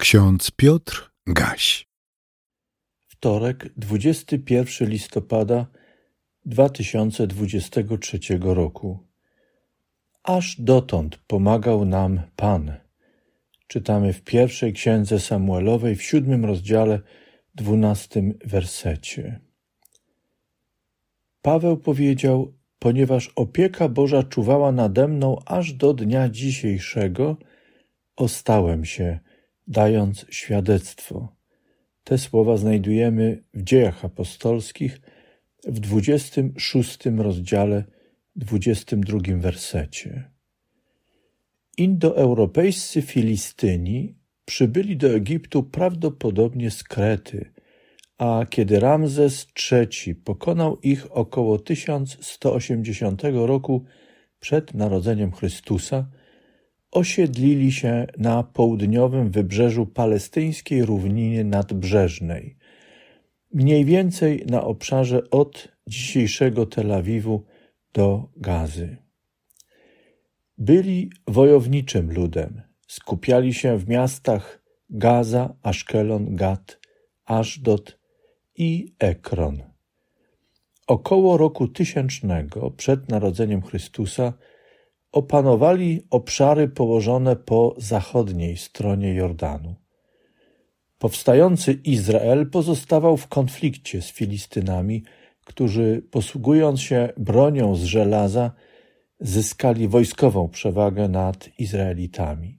Ksiądz Piotr Gaś. Wtorek, 21 listopada 2023 roku. Aż dotąd pomagał nam Pan. Czytamy w pierwszej księdze Samuelowej w siódmym rozdziale, dwunastym wersecie. Paweł powiedział, ponieważ opieka Boża czuwała nade mną aż do dnia dzisiejszego, ostałem się, dając świadectwo. Te słowa znajdujemy w dziejach apostolskich w 26 rozdziale, 22 wersecie. Indoeuropejscy Filistyni przybyli do Egiptu prawdopodobnie z Krety, a kiedy Ramzes III pokonał ich około 1180 roku przed narodzeniem Chrystusa, osiedlili się na południowym wybrzeżu palestyńskiej równiny nadbrzeżnej, mniej więcej na obszarze od dzisiejszego Tel Awiwu do Gazy. Byli wojowniczym ludem, skupiali się w miastach Gaza, Aszkelon, Gat, Ashdod i Ekron. Około roku tysięcznego przed narodzeniem Chrystusa opanowali obszary położone po zachodniej stronie Jordanu. Powstający Izrael pozostawał w konflikcie z Filistynami, którzy posługując się bronią z żelaza, zyskali wojskową przewagę nad Izraelitami.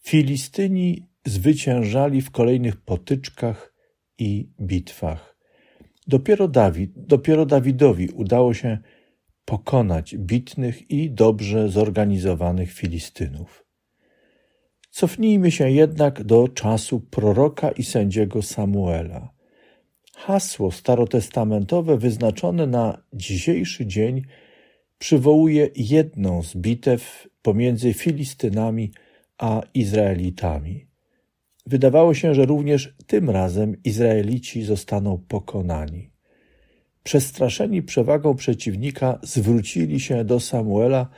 Filistyni zwyciężali w kolejnych potyczkach i bitwach. Dopiero, Dawid, dopiero Dawidowi udało się pokonać bitnych i dobrze zorganizowanych Filistynów. Cofnijmy się jednak do czasu proroka i sędziego Samuela. Hasło starotestamentowe wyznaczone na dzisiejszy dzień przywołuje jedną z bitew pomiędzy Filistynami a Izraelitami. Wydawało się, że również tym razem Izraelici zostaną pokonani. Przestraszeni przewagą przeciwnika, zwrócili się do Samuela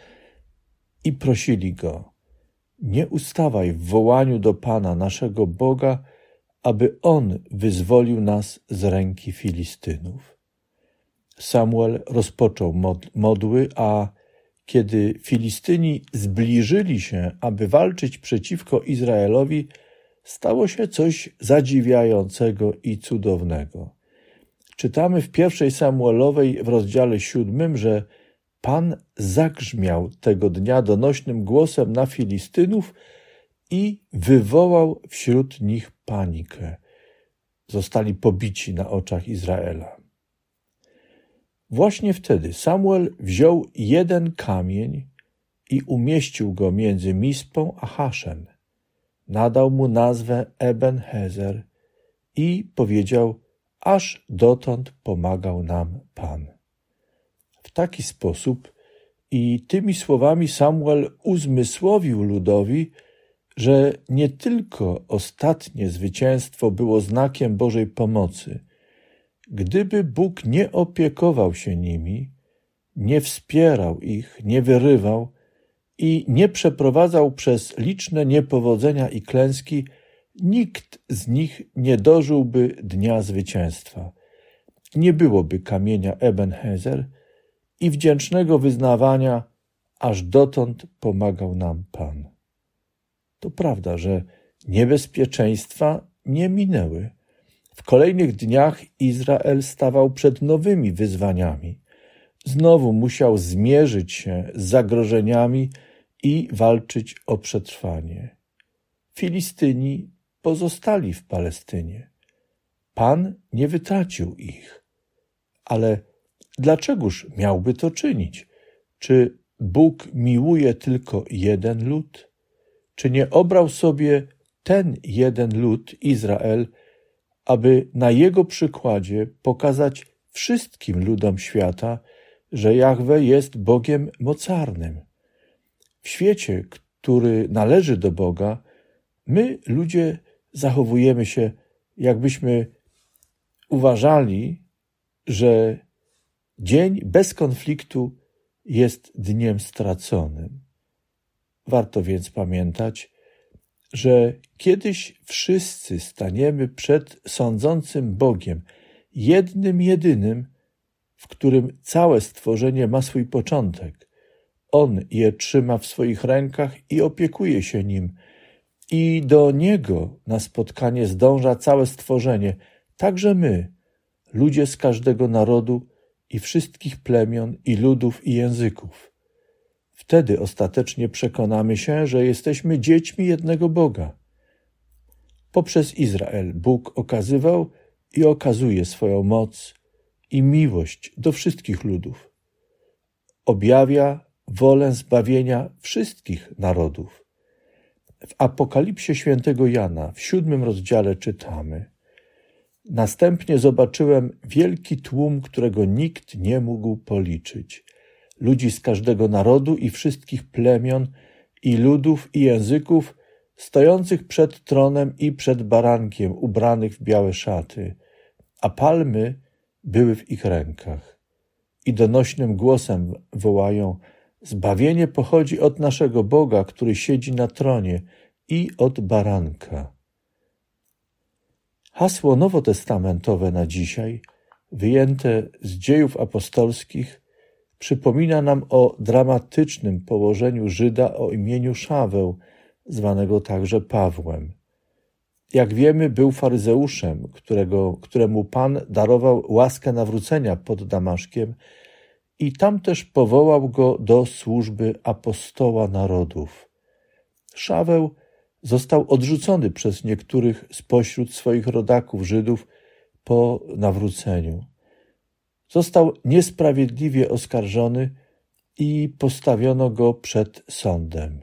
i prosili go: Nie ustawaj w wołaniu do Pana, naszego Boga, aby on wyzwolił nas z ręki Filistynów. Samuel rozpoczął modły, a kiedy Filistyni zbliżyli się, aby walczyć przeciwko Izraelowi, stało się coś zadziwiającego i cudownego. Czytamy w pierwszej Samuelowej w rozdziale siódmym, że Pan zagrzmiał tego dnia donośnym głosem na Filistynów i wywołał wśród nich panikę. Zostali pobici na oczach Izraela. Właśnie wtedy Samuel wziął jeden kamień i umieścił go między Mispą a Haszem. Nadał mu nazwę Eben-Hezer i powiedział – aż dotąd pomagał nam Pan. W taki sposób i tymi słowami Samuel uzmysłowił ludowi, że nie tylko ostatnie zwycięstwo było znakiem Bożej pomocy. Gdyby Bóg nie opiekował się nimi, nie wspierał ich, nie wyrywał i nie przeprowadzał przez liczne niepowodzenia i klęski, nikt z nich nie dożyłby dnia zwycięstwa. Nie byłoby kamienia Ebenhezer i wdzięcznego wyznawania, aż dotąd pomagał nam Pan. To prawda, że niebezpieczeństwa nie minęły. W kolejnych dniach Izrael stawał przed nowymi wyzwaniami. Znowu musiał zmierzyć się z zagrożeniami i walczyć o przetrwanie. Filistyni pozostali w Palestynie. Pan nie wytracił ich. Ale dlaczegoż miałby to czynić? Czy Bóg miłuje tylko jeden lud? Czy nie obrał sobie ten jeden lud, Izrael, aby na jego przykładzie pokazać wszystkim ludom świata, że Jahwe jest Bogiem mocarnym? W świecie, który należy do Boga, my, ludzie, zachowujemy się, jakbyśmy uważali, że dzień bez konfliktu jest dniem straconym. Warto więc pamiętać, że kiedyś wszyscy staniemy przed sądzącym Bogiem, jednym jedynym, w którym całe stworzenie ma swój początek. On je trzyma w swoich rękach i opiekuje się nim, i do Niego na spotkanie zdąża całe stworzenie, także my, ludzie z każdego narodu i wszystkich plemion i ludów i języków. Wtedy ostatecznie przekonamy się, że jesteśmy dziećmi jednego Boga. Poprzez Izrael Bóg okazywał i okazuje swoją moc i miłość do wszystkich ludów. Objawia wolę zbawienia wszystkich narodów. W Apokalipsie świętego Jana w siódmym rozdziale czytamy: Następnie zobaczyłem wielki tłum, którego nikt nie mógł policzyć ludzi z każdego narodu i wszystkich plemion i ludów i języków, stojących przed tronem i przed barankiem, ubranych w białe szaty, a palmy były w ich rękach. I donośnym głosem wołają: Zbawienie pochodzi od naszego Boga, który siedzi na tronie, i od baranka. Hasło nowotestamentowe na dzisiaj, wyjęte z dziejów apostolskich, przypomina nam o dramatycznym położeniu Żyda o imieniu Szaweł, zwanego także Pawłem. Jak wiemy, był faryzeuszem, którego, któremu Pan darował łaskę nawrócenia pod Damaszkiem i tam też powołał go do służby apostoła narodów. Szaweł został odrzucony przez niektórych spośród swoich rodaków Żydów po nawróceniu. Został niesprawiedliwie oskarżony i postawiono go przed sądem.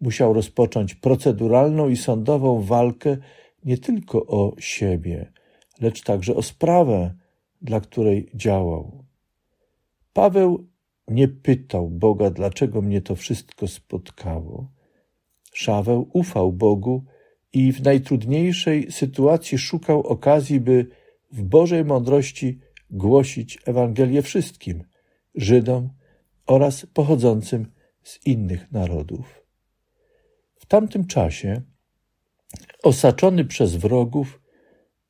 Musiał rozpocząć proceduralną i sądową walkę nie tylko o siebie, lecz także o sprawę, dla której działał. Paweł nie pytał Boga, dlaczego mnie to wszystko spotkało. Szaweł ufał Bogu i w najtrudniejszej sytuacji szukał okazji, by w Bożej mądrości głosić Ewangelię wszystkim Żydom oraz pochodzącym z innych narodów. W tamtym czasie, osaczony przez wrogów,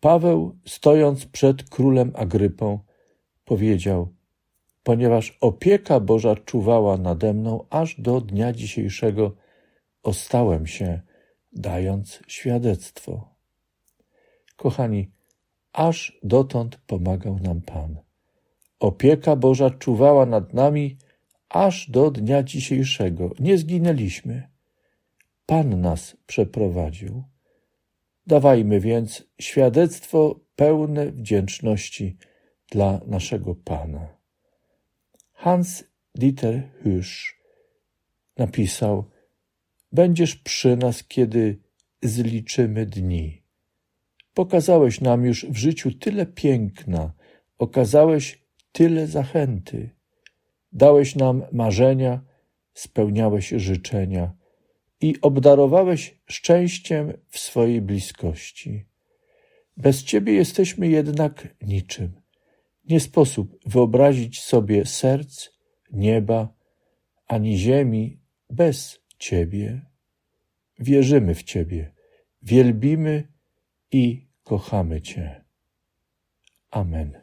Paweł, stojąc przed królem Agrypą, powiedział: Ponieważ opieka Boża czuwała nade mną aż do dnia dzisiejszego, ostałem się, dając świadectwo. Kochani, aż dotąd pomagał nam Pan. Opieka Boża czuwała nad nami aż do dnia dzisiejszego. Nie zginęliśmy. Pan nas przeprowadził. Dawajmy więc świadectwo pełne wdzięczności dla naszego Pana. Hans Dieter Hüsch napisał: Będziesz przy nas, kiedy zliczymy dni. Pokazałeś nam już w życiu tyle piękna, okazałeś tyle zachęty. Dałeś nam marzenia, spełniałeś życzenia i obdarowałeś szczęściem w swojej bliskości. Bez Ciebie jesteśmy jednak niczym. Nie sposób wyobrazić sobie serc, nieba, ani ziemi bez Ciebie. Wierzymy w Ciebie, wielbimy i kochamy Cię. Amen.